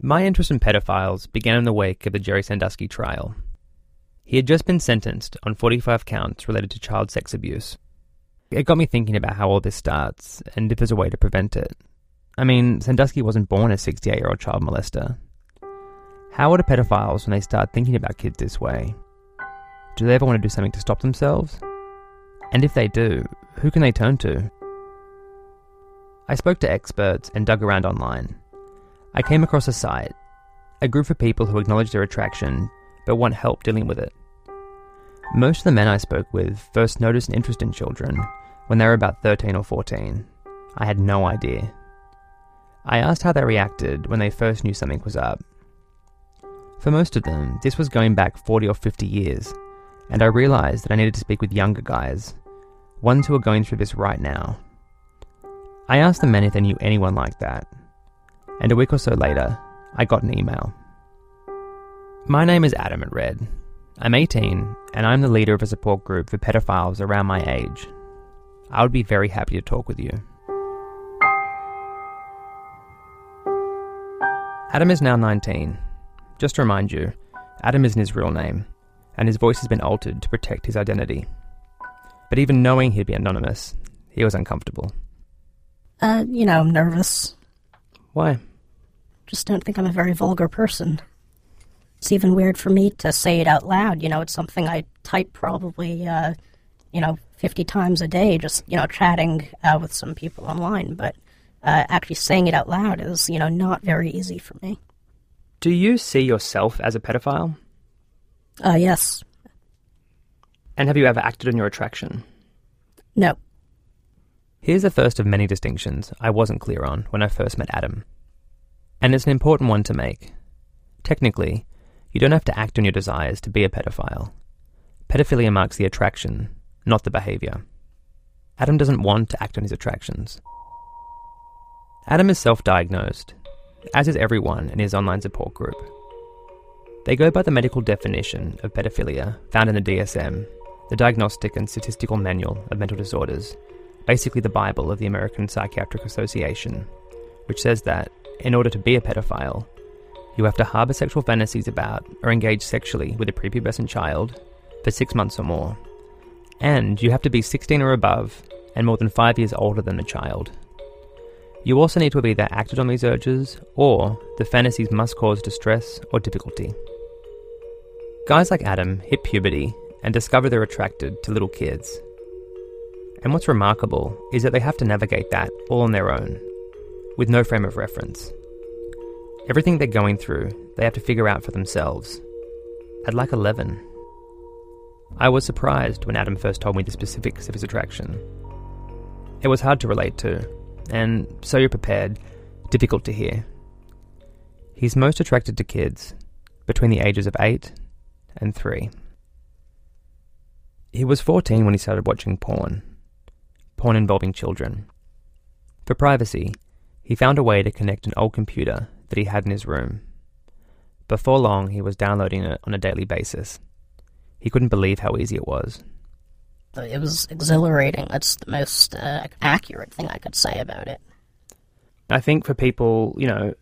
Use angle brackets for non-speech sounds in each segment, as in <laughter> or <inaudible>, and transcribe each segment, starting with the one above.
My interest in pedophiles began in the wake of the Jerry Sandusky trial. He had just been sentenced on 45 counts related to child sex abuse. It got me thinking about how all this starts and if there's a way to prevent it. I mean, Sandusky wasn't born a 68 year old child molester. How are pedophiles when they start thinking about kids this way? Do they ever want to do something to stop themselves? And if they do, who can they turn to? I spoke to experts and dug around online. I came across a site, a group of people who acknowledge their attraction but want help dealing with it. Most of the men I spoke with first noticed an interest in children when they were about 13 or 14. I had no idea. I asked how they reacted when they first knew something was up. For most of them, this was going back 40 or 50 years, and I realised that I needed to speak with younger guys, ones who are going through this right now. I asked the men if they knew anyone like that, and a week or so later, I got an email. My name is Adam at Red. I'm 18, and I'm the leader of a support group for pedophiles around my age. I would be very happy to talk with you. Adam is now 19. Just to remind you, Adam isn't his real name, and his voice has been altered to protect his identity. But even knowing he'd be anonymous, he was uncomfortable. Uh, you know, I'm nervous. Why? Just don't think I'm a very vulgar person. It's even weird for me to say it out loud. You know, it's something I type probably, uh, you know, 50 times a day, just, you know, chatting uh, with some people online. But uh, actually saying it out loud is, you know, not very easy for me. Do you see yourself as a pedophile? Uh, yes. And have you ever acted on your attraction? No. Here's the first of many distinctions I wasn't clear on when I first met Adam. And it's an important one to make. Technically, you don't have to act on your desires to be a pedophile. Pedophilia marks the attraction, not the behaviour. Adam doesn't want to act on his attractions. Adam is self diagnosed, as is everyone in his online support group. They go by the medical definition of pedophilia found in the DSM, the Diagnostic and Statistical Manual of Mental Disorders, basically the Bible of the American Psychiatric Association, which says that, in order to be a pedophile, you have to harbour sexual fantasies about or engage sexually with a prepubescent child for six months or more, and you have to be 16 or above and more than five years older than the child. You also need to have either acted on these urges or the fantasies must cause distress or difficulty. Guys like Adam hit puberty and discover they're attracted to little kids and what's remarkable is that they have to navigate that all on their own, with no frame of reference. Everything they're going through, they have to figure out for themselves. At like 11. I was surprised when Adam first told me the specifics of his attraction. It was hard to relate to, and so you're prepared, difficult to hear. He's most attracted to kids, between the ages of 8 and 3. He was 14 when he started watching porn, porn involving children. For privacy, he found a way to connect an old computer that he had in his room. Before long, he was downloading it on a daily basis. He couldn't believe how easy it was. It was exhilarating. That's the most uh, accurate thing I could say about it. I think for people, you know,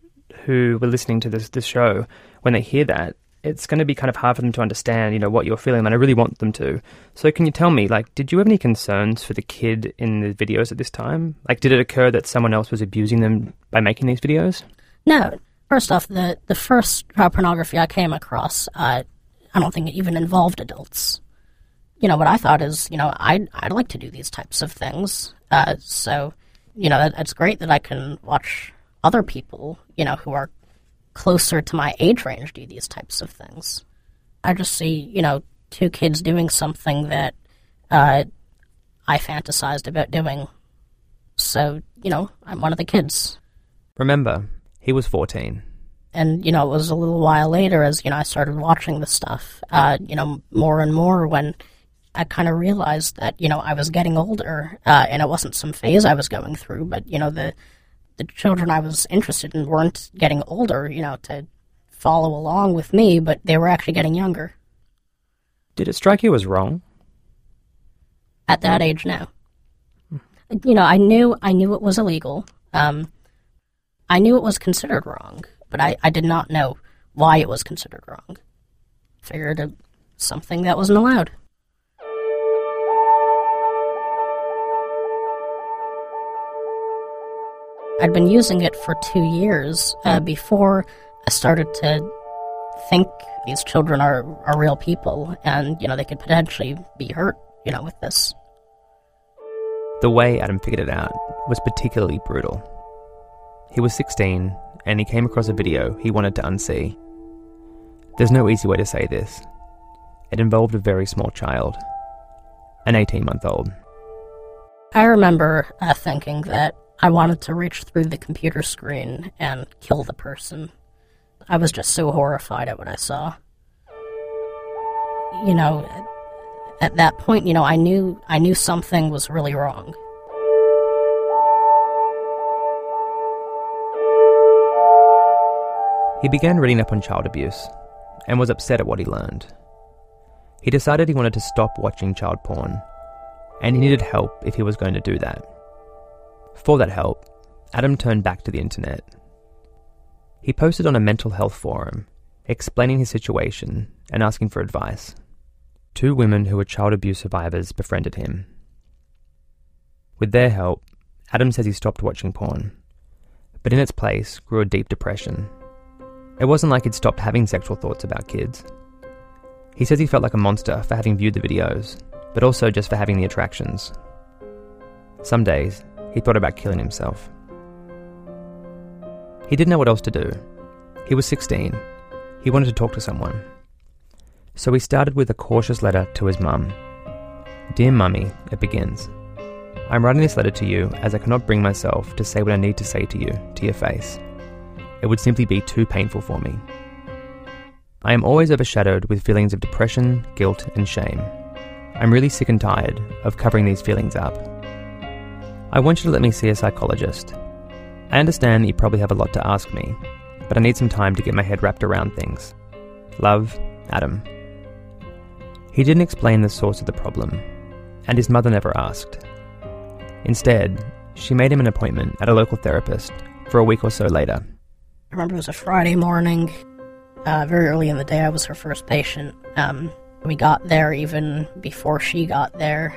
who were listening to this this show, when they hear that, it's going to be kind of hard for them to understand, you know, what you're feeling, and I really want them to. So, can you tell me, like, did you have any concerns for the kid in the videos at this time? Like, did it occur that someone else was abusing them by making these videos? No. First off, the the first child pornography I came across, uh, I don't think it even involved adults. You know, what I thought is, you know, I'd I'd like to do these types of things. Uh, so, you know, it's great that I can watch other people, you know, who are closer to my age range do these types of things. I just see, you know, two kids doing something that uh, I fantasized about doing. So, you know, I'm one of the kids. Remember, he was 14. And, you know, it was a little while later as, you know, I started watching the stuff, uh, you know, more and more when I kind of realized that, you know, I was getting older uh, and it wasn't some phase I was going through, but, you know, the the children I was interested in weren't getting older, you know, to follow along with me, but they were actually getting younger. Did it strike you as wrong? At that age, no. You know, I knew I knew it was illegal. Um, I knew it was considered wrong. but I, I did not know why it was considered wrong. Figured it something that wasn't allowed. I'd been using it for two years uh, before I started to think these children are, are real people and, you know, they could potentially be hurt, you know, with this. The way Adam figured it out was particularly brutal. He was 16 and he came across a video he wanted to unsee. There's no easy way to say this. It involved a very small child, an 18 month old. I remember uh, thinking that I wanted to reach through the computer screen and kill the person. I was just so horrified at what I saw. You know, at that point, you know, I knew I knew something was really wrong. He began reading up on child abuse and was upset at what he learned. He decided he wanted to stop watching child porn, and he needed help if he was going to do that. For that help, Adam turned back to the internet. He posted on a mental health forum, explaining his situation and asking for advice. Two women who were child abuse survivors befriended him. With their help, Adam says he stopped watching porn, but in its place grew a deep depression. It wasn't like he'd stopped having sexual thoughts about kids. He says he felt like a monster for having viewed the videos, but also just for having the attractions. Some days, he thought about killing himself. He didn't know what else to do. He was 16. He wanted to talk to someone. So he started with a cautious letter to his mum. Dear Mummy, it begins. I'm writing this letter to you as I cannot bring myself to say what I need to say to you, to your face. It would simply be too painful for me. I am always overshadowed with feelings of depression, guilt, and shame. I'm really sick and tired of covering these feelings up. I want you to let me see a psychologist. I understand that you probably have a lot to ask me, but I need some time to get my head wrapped around things. Love, Adam. He didn't explain the source of the problem, and his mother never asked. Instead, she made him an appointment at a local therapist for a week or so later. I remember it was a Friday morning, uh, very early in the day. I was her first patient. Um, we got there even before she got there,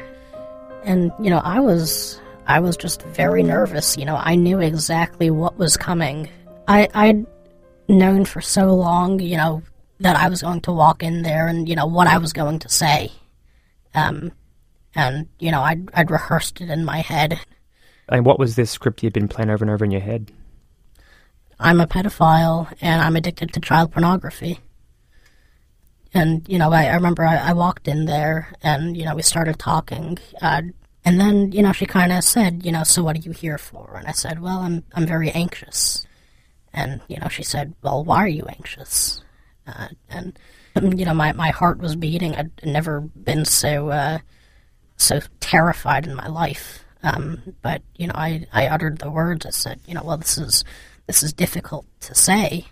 and you know, I was I was just very nervous. You know, I knew exactly what was coming. I I'd known for so long, you know, that I was going to walk in there and you know what I was going to say. Um, and you know, I'd I'd rehearsed it in my head. And what was this script you'd been playing over and over in your head? I'm a pedophile and I'm addicted to child pornography. And, you know, I, I remember I, I, walked in there and, you know, we started talking. Uh, and then, you know, she kind of said, you know, so what are you here for? And I said, well, I'm, I'm very anxious. And, you know, she said, well, why are you anxious? Uh, and, you know, my, my heart was beating. I'd never been so, uh, so terrified in my life. Um, but, you know, I, I uttered the words. I said, you know, well, this is this is difficult to say,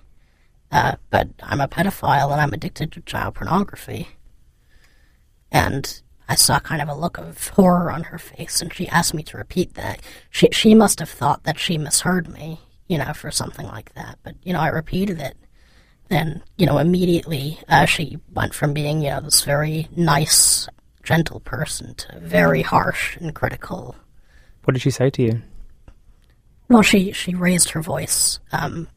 uh, but I'm a pedophile and I'm addicted to child pornography. And I saw kind of a look of horror on her face, and she asked me to repeat that. She she must have thought that she misheard me, you know, for something like that. But you know, I repeated it, and you know, immediately uh, she went from being you know this very nice, gentle person to very harsh and critical. What did she say to you? Well, she she raised her voice, um,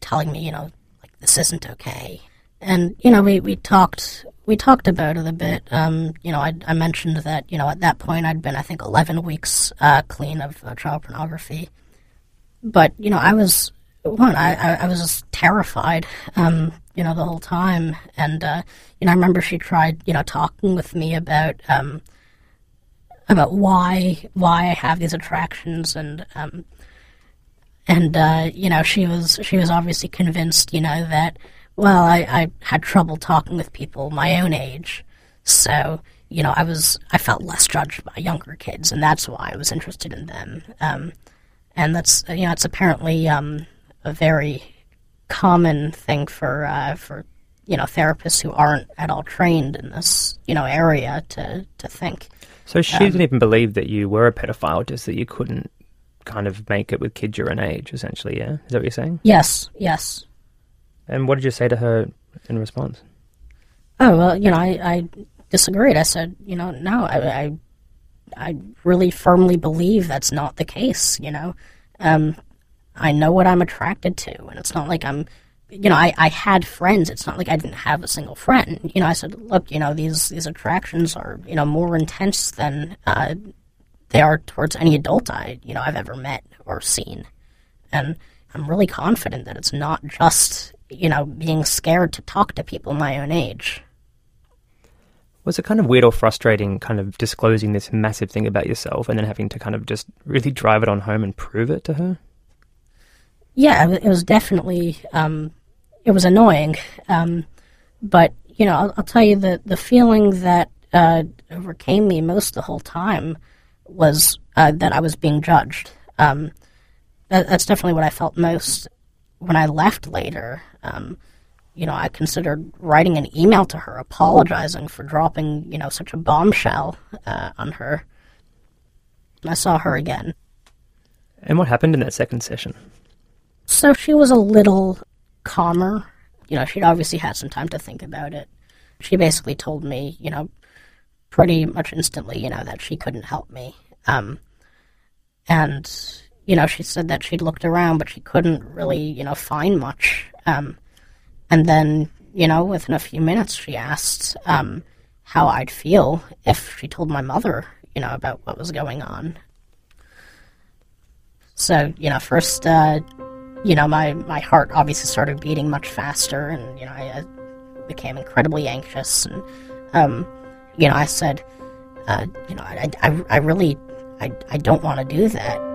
telling me, you know, like this isn't okay. And you know, we we talked we talked about it a bit. Um, you know, I, I mentioned that you know at that point I'd been I think eleven weeks uh, clean of uh, child pornography, but you know I was one I I, was just terrified. Um, you know the whole time, and uh, you know I remember she tried you know talking with me about um, about why why I have these attractions and um, and uh, you know she was she was obviously convinced you know that well I, I had trouble talking with people my own age so you know I was I felt less judged by younger kids and that's why I was interested in them um, and that's you know it's apparently um, a very common thing for uh, for you know therapists who aren't at all trained in this you know area to to think. So she um, didn't even believe that you were a pedophile, just that you couldn't kind of make it with kids your own age, essentially. Yeah, is that what you're saying? Yes, yes. And what did you say to her in response? Oh well, you know, I, I disagreed. I said, you know, no, I, I, I really firmly believe that's not the case. You know, um, I know what I'm attracted to, and it's not like I'm, you know, I, I had friends. It's not like I didn't have a single friend. You know, I said, look, you know, these these attractions are, you know, more intense than uh, they are towards any adult I, you know, I've ever met or seen, and I'm really confident that it's not just, you know, being scared to talk to people my own age. Was it kind of weird or frustrating, kind of disclosing this massive thing about yourself and then having to kind of just really drive it on home and prove it to her? Yeah, it was definitely, um, it was annoying. Um, but, you know, I'll, I'll, tell you that the feeling that uh, overcame me most the whole time was uh, that I was being judged. Um, that, that's definitely what I felt most when I left later. Um, you know, I considered writing an email to her apologizing for dropping, you know, such a bombshell uh, on her. I saw her again. And what happened in that second session? So she was a little calmer. You know, she'd obviously had some time to think about it. She basically told me, you know, pretty much instantly, you know, that she couldn't help me. Um, and, you know, she said that she'd looked around, but she couldn't really, you know, find much. Um, and then, you know, within a few minutes, she asked um, how I'd feel if she told my mother, you know, about what was going on. So, you know, first, uh, you know, my, my heart obviously started beating much faster, and, you know, I, I became incredibly anxious. And, um, you know, I said, uh, you know, I, I, I really, I, I don't want to do that.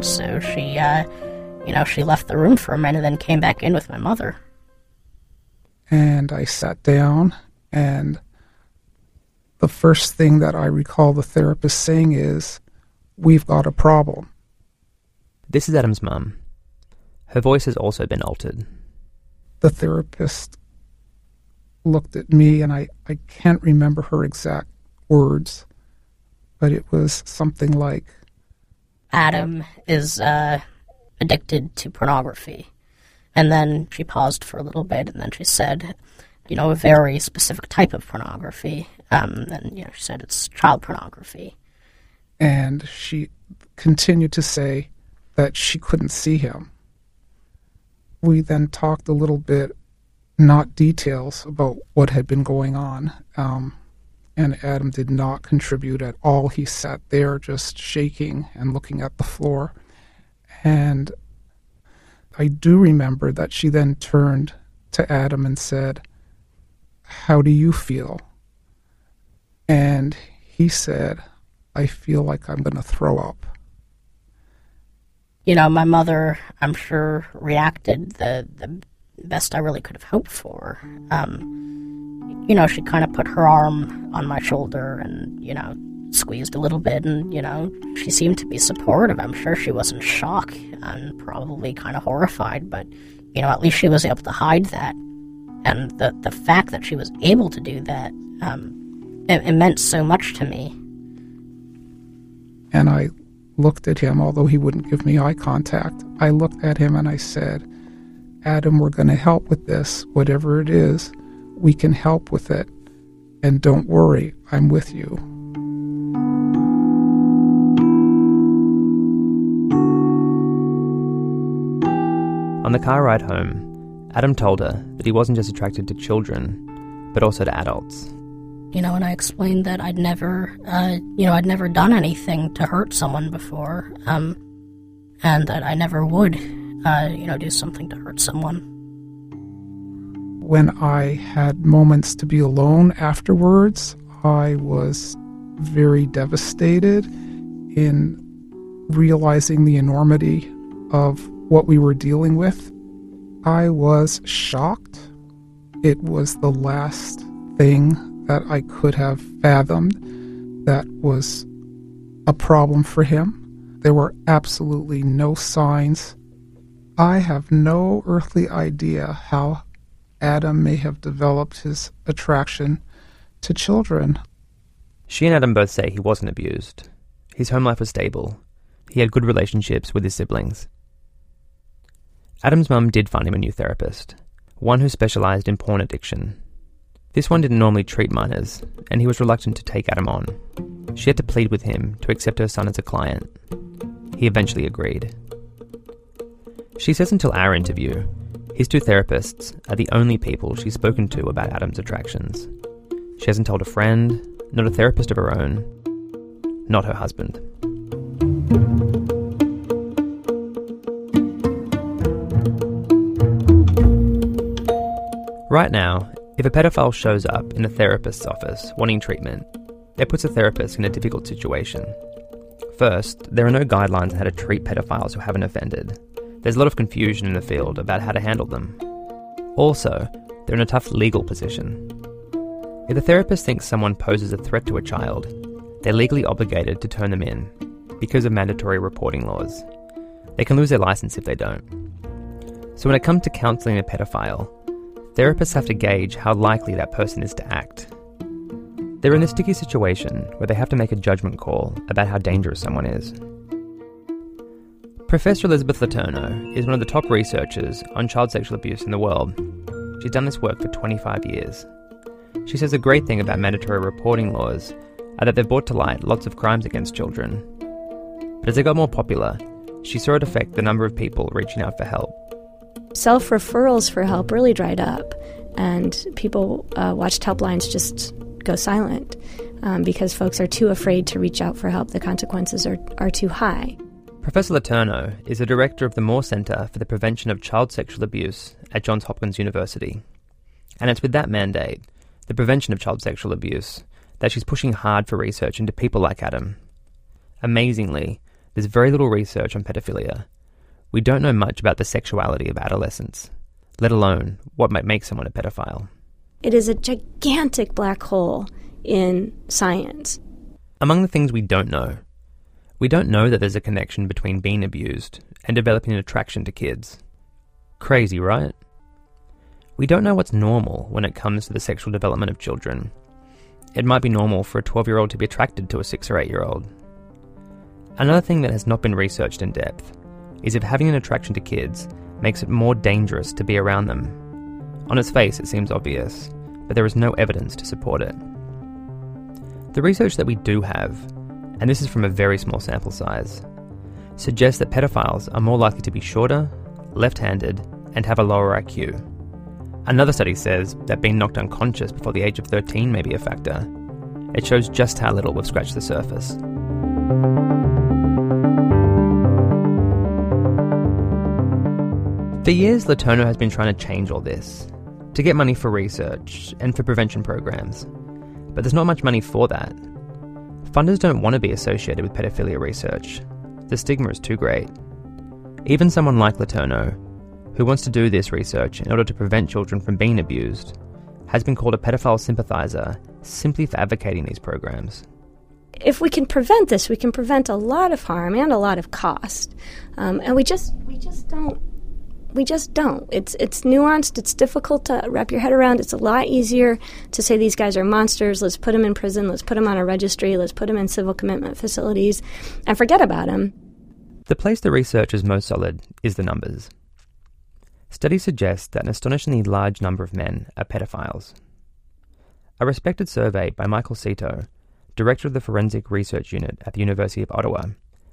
So she, uh, you know, she left the room for a minute and then came back in with my mother. And I sat down, and the first thing that I recall the therapist saying is, We've got a problem. This is Adam's mum. Her voice has also been altered. The therapist looked at me, and I, I can't remember her exact words, but it was something like, Adam is uh, addicted to pornography. And then she paused for a little bit, and then she said, you know, a very specific type of pornography. Um, and, you know, she said it's child pornography. And she continued to say that she couldn't see him. We then talked a little bit, not details, about what had been going on. Um, and Adam did not contribute at all. He sat there just shaking and looking at the floor. And I do remember that she then turned to Adam and said, How do you feel? And he said, I feel like I'm going to throw up. You know, my mother, I'm sure, reacted the, the best I really could have hoped for. Um, you know, she kind of put her arm on my shoulder and, you know, squeezed a little bit and, you know, she seemed to be supportive. I'm sure she was in shock and probably kind of horrified, but, you know, at least she was able to hide that. And the, the fact that she was able to do that, um, it, it meant so much to me. And I looked at him, although he wouldn't give me eye contact. I looked at him and I said, Adam, we're going to help with this, whatever it is we can help with it. And don't worry, I'm with you. On the car ride home, Adam told her that he wasn't just attracted to children, but also to adults. You know, and I explained that I'd never, uh, you know, I'd never done anything to hurt someone before, um, and that I never would, uh, you know, do something to hurt someone when I had moments to be alone afterwards, I was very devastated in realizing the enormity of what we were dealing with. I was shocked. It was the last thing that I could have fathomed that was a problem for him. There were absolutely no signs. I have no earthly idea how Adam may have developed his attraction to children. She and Adam both say he wasn't abused. His home life was stable. he had good relationships with his siblings. Adam's mum did find him a new therapist, one who specialised in porn addiction. This one didn't normally treat minors, and he was reluctant to take Adam on. She had to plead with him to accept her son as a client. He eventually agreed. She says until our interview, his two therapists are the only people she's spoken to about Adam's attractions. She hasn't told a friend, not a therapist of her own, not her husband. Right now, if a pedophile shows up in a therapist's office wanting treatment, it puts a therapist in a difficult situation. First, there are no guidelines on how to treat pedophiles who haven't offended. There's a lot of confusion in the field about how to handle them. Also, they're in a tough legal position. If the therapist thinks someone poses a threat to a child, they're legally obligated to turn them in because of mandatory reporting laws. They can lose their license if they don't. So when it comes to counselling a pedophile, therapists have to gauge how likely that person is to act. They're in a sticky situation where they have to make a judgment call about how dangerous someone is. Professor Elizabeth Letourneau is one of the top researchers on child sexual abuse in the world. She's done this work for 25 years. She says a great thing about mandatory reporting laws are that they've brought to light lots of crimes against children. But as they got more popular, she saw it affect the number of people reaching out for help. Self referrals for help really dried up, and people uh, watched helplines just go silent um, because folks are too afraid to reach out for help. The consequences are, are too high. Professor Letourneau is the director of the Moore Center for the Prevention of Child Sexual Abuse at Johns Hopkins University. And it's with that mandate, the prevention of child sexual abuse, that she's pushing hard for research into people like Adam. Amazingly, there's very little research on pedophilia. We don't know much about the sexuality of adolescents, let alone what might make someone a pedophile. It is a gigantic black hole in science. Among the things we don't know, we don't know that there's a connection between being abused and developing an attraction to kids. Crazy, right? We don't know what's normal when it comes to the sexual development of children. It might be normal for a 12 year old to be attracted to a 6 or 8 year old. Another thing that has not been researched in depth is if having an attraction to kids makes it more dangerous to be around them. On its face, it seems obvious, but there is no evidence to support it. The research that we do have, and this is from a very small sample size, suggests that pedophiles are more likely to be shorter, left handed, and have a lower IQ. Another study says that being knocked unconscious before the age of 13 may be a factor. It shows just how little we've scratched the surface. For years, Letourneau has been trying to change all this to get money for research and for prevention programs. But there's not much money for that. Funders don't want to be associated with pedophilia research. The stigma is too great. Even someone like Letourneau, who wants to do this research in order to prevent children from being abused, has been called a pedophile sympathizer simply for advocating these programs. If we can prevent this, we can prevent a lot of harm and a lot of cost, um, and we just we just don't we just don't. It's it's nuanced. It's difficult to wrap your head around. It's a lot easier to say these guys are monsters. Let's put them in prison. Let's put them on a registry. Let's put them in civil commitment facilities, and forget about them. The place the research is most solid is the numbers. Studies suggest that an astonishingly large number of men are pedophiles. A respected survey by Michael Seto, director of the Forensic Research Unit at the University of Ottawa,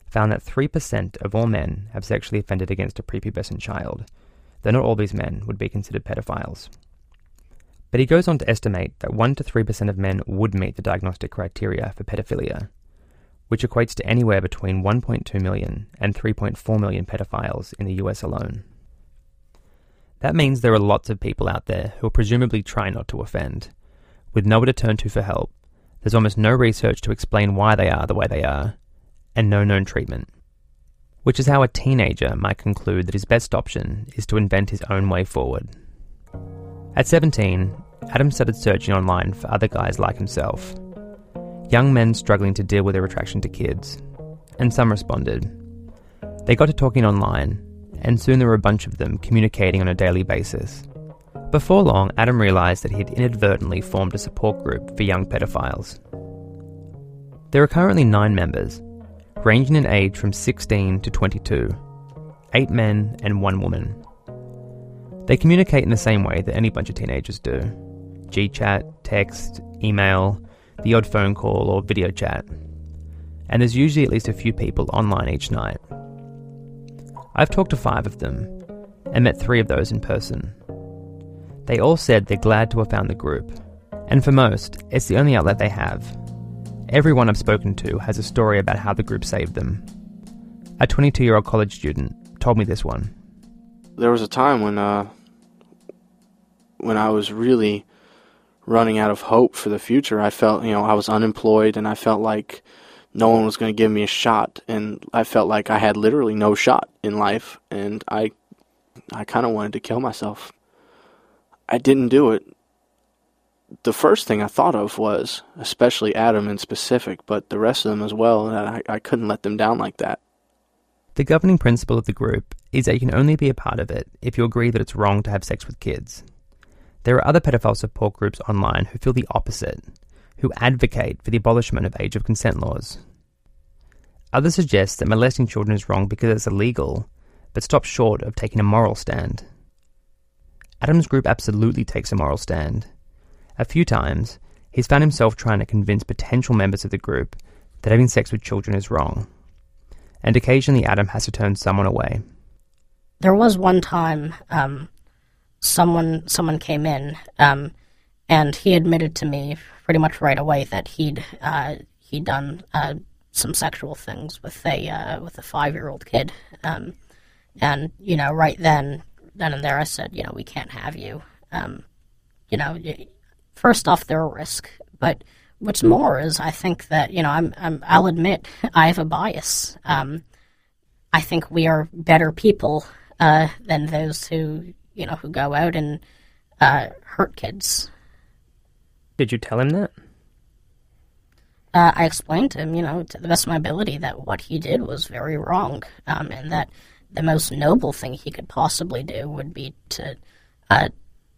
found that 3% of all men have sexually offended against a prepubescent child, though not all these men would be considered pedophiles. But he goes on to estimate that 1 to 3% of men would meet the diagnostic criteria for pedophilia, which equates to anywhere between 1.2 million and 3.4 million pedophiles in the US alone. That means there are lots of people out there who are presumably try not to offend. With nowhere to turn to for help, there's almost no research to explain why they are the way they are, and no known treatment. Which is how a teenager might conclude that his best option is to invent his own way forward. At 17, Adam started searching online for other guys like himself. Young men struggling to deal with their attraction to kids. And some responded. They got to talking online, and soon there were a bunch of them communicating on a daily basis. Before long, Adam realised that he had inadvertently formed a support group for young pedophiles. There are currently nine members, ranging in age from 16 to 22, eight men and one woman. They communicate in the same way that any bunch of teenagers do GChat, text, email, the odd phone call or video chat. And there's usually at least a few people online each night. I've talked to five of them and met three of those in person. They all said they're glad to have found the group, and for most, it's the only outlet they have. Everyone I've spoken to has a story about how the group saved them. A 22 year old college student told me this one. There was a time when, uh, when I was really running out of hope for the future. I felt, you know, I was unemployed and I felt like no one was going to give me a shot and I felt like I had literally no shot in life and I I kind of wanted to kill myself. I didn't do it. The first thing I thought of was, especially Adam in specific, but the rest of them as well, that I, I couldn't let them down like that. The governing principle of the group is that you can only be a part of it if you agree that it's wrong to have sex with kids. There are other pedophile support groups online who feel the opposite, who advocate for the abolishment of age of consent laws. Others suggest that molesting children is wrong because it's illegal, but stop short of taking a moral stand. Adam's group absolutely takes a moral stand. A few times, he's found himself trying to convince potential members of the group that having sex with children is wrong. And occasionally, Adam has to turn someone away. There was one time um, someone someone came in um, and he admitted to me pretty much right away that he'd uh, he'd done uh, some sexual things with a uh, with a five year old kid, um, and you know right then then and there I said you know we can't have you, um, you know first off they're a risk, but what's more is I think that you know I'm, I'm I'll admit I have a bias. Um, I think we are better people uh, than those who you know who go out and uh, hurt kids. Did you tell him that? Uh, I explained to him, you know, to the best of my ability, that what he did was very wrong, um, and that the most noble thing he could possibly do would be to uh,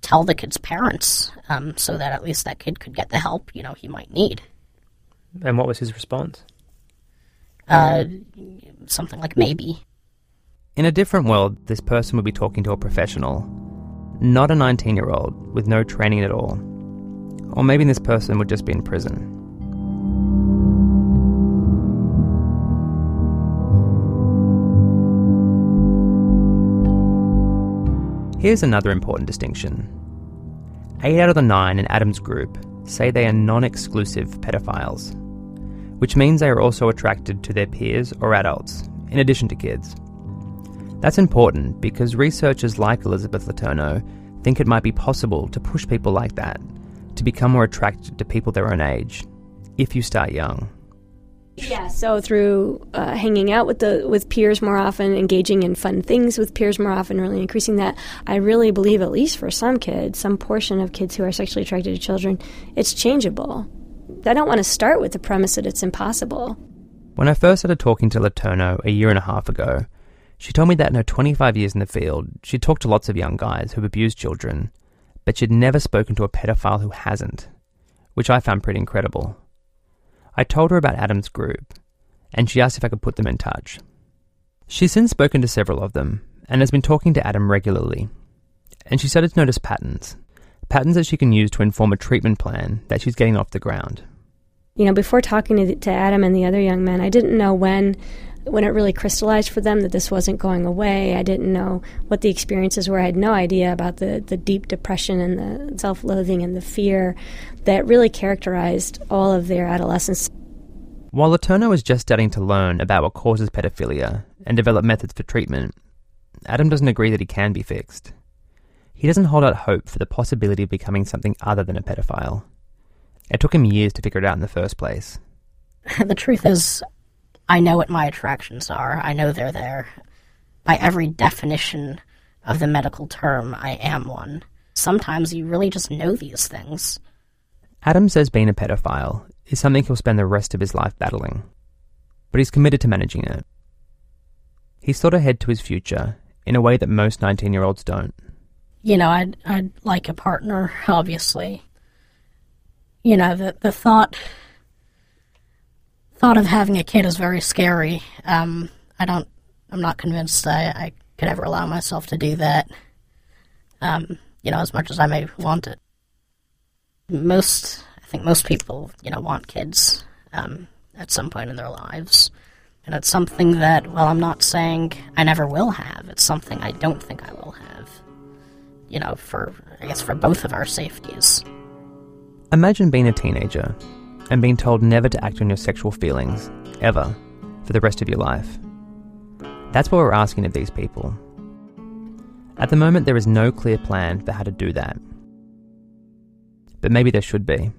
tell the kid's parents, um, so that at least that kid could get the help, you know, he might need. And what was his response? Uh, something like maybe. In a different world, this person would be talking to a professional, not a 19 year old with no training at all. Or maybe this person would just be in prison. Here's another important distinction. Eight out of the nine in Adam's group say they are non exclusive pedophiles, which means they are also attracted to their peers or adults, in addition to kids. That's important because researchers like Elizabeth Letourneau think it might be possible to push people like that to become more attracted to people their own age if you start young. Yeah, so through uh, hanging out with the with peers more often, engaging in fun things with peers more often, really increasing that, I really believe, at least for some kids, some portion of kids who are sexually attracted to children, it's changeable. I don't want to start with the premise that it's impossible. When I first started talking to Letourneau a year and a half ago, she told me that in her 25 years in the field, she'd talked to lots of young guys who've abused children, but she'd never spoken to a pedophile who hasn't, which I found pretty incredible. I told her about Adam's group, and she asked if I could put them in touch. She's since spoken to several of them, and has been talking to Adam regularly. And she started to notice patterns, patterns that she can use to inform a treatment plan that she's getting off the ground. You know, before talking to, to Adam and the other young men, I didn't know when when it really crystallized for them that this wasn't going away. I didn't know what the experiences were. I had no idea about the, the deep depression and the self loathing and the fear that really characterized all of their adolescence. While Letourneau is just starting to learn about what causes pedophilia and develop methods for treatment, Adam doesn't agree that he can be fixed. He doesn't hold out hope for the possibility of becoming something other than a pedophile. It took him years to figure it out in the first place. <laughs> the truth is, I know what my attractions are. I know they're there. By every definition of the medical term, I am one. Sometimes you really just know these things. Adam says being a pedophile is something he'll spend the rest of his life battling, but he's committed to managing it. He's thought ahead to his future in a way that most 19 year olds don't. You know, I'd, I'd like a partner, obviously. You know, the, the thought thought of having a kid is very scary. Um, I don't. I'm not convinced I, I could ever allow myself to do that. Um, you know, as much as I may want it. Most, I think, most people, you know, want kids um, at some point in their lives, and it's something that, well, I'm not saying I never will have. It's something I don't think I will have. You know, for I guess for both of our safeties. Imagine being a teenager and being told never to act on your sexual feelings, ever, for the rest of your life. That's what we're asking of these people. At the moment, there is no clear plan for how to do that. But maybe there should be.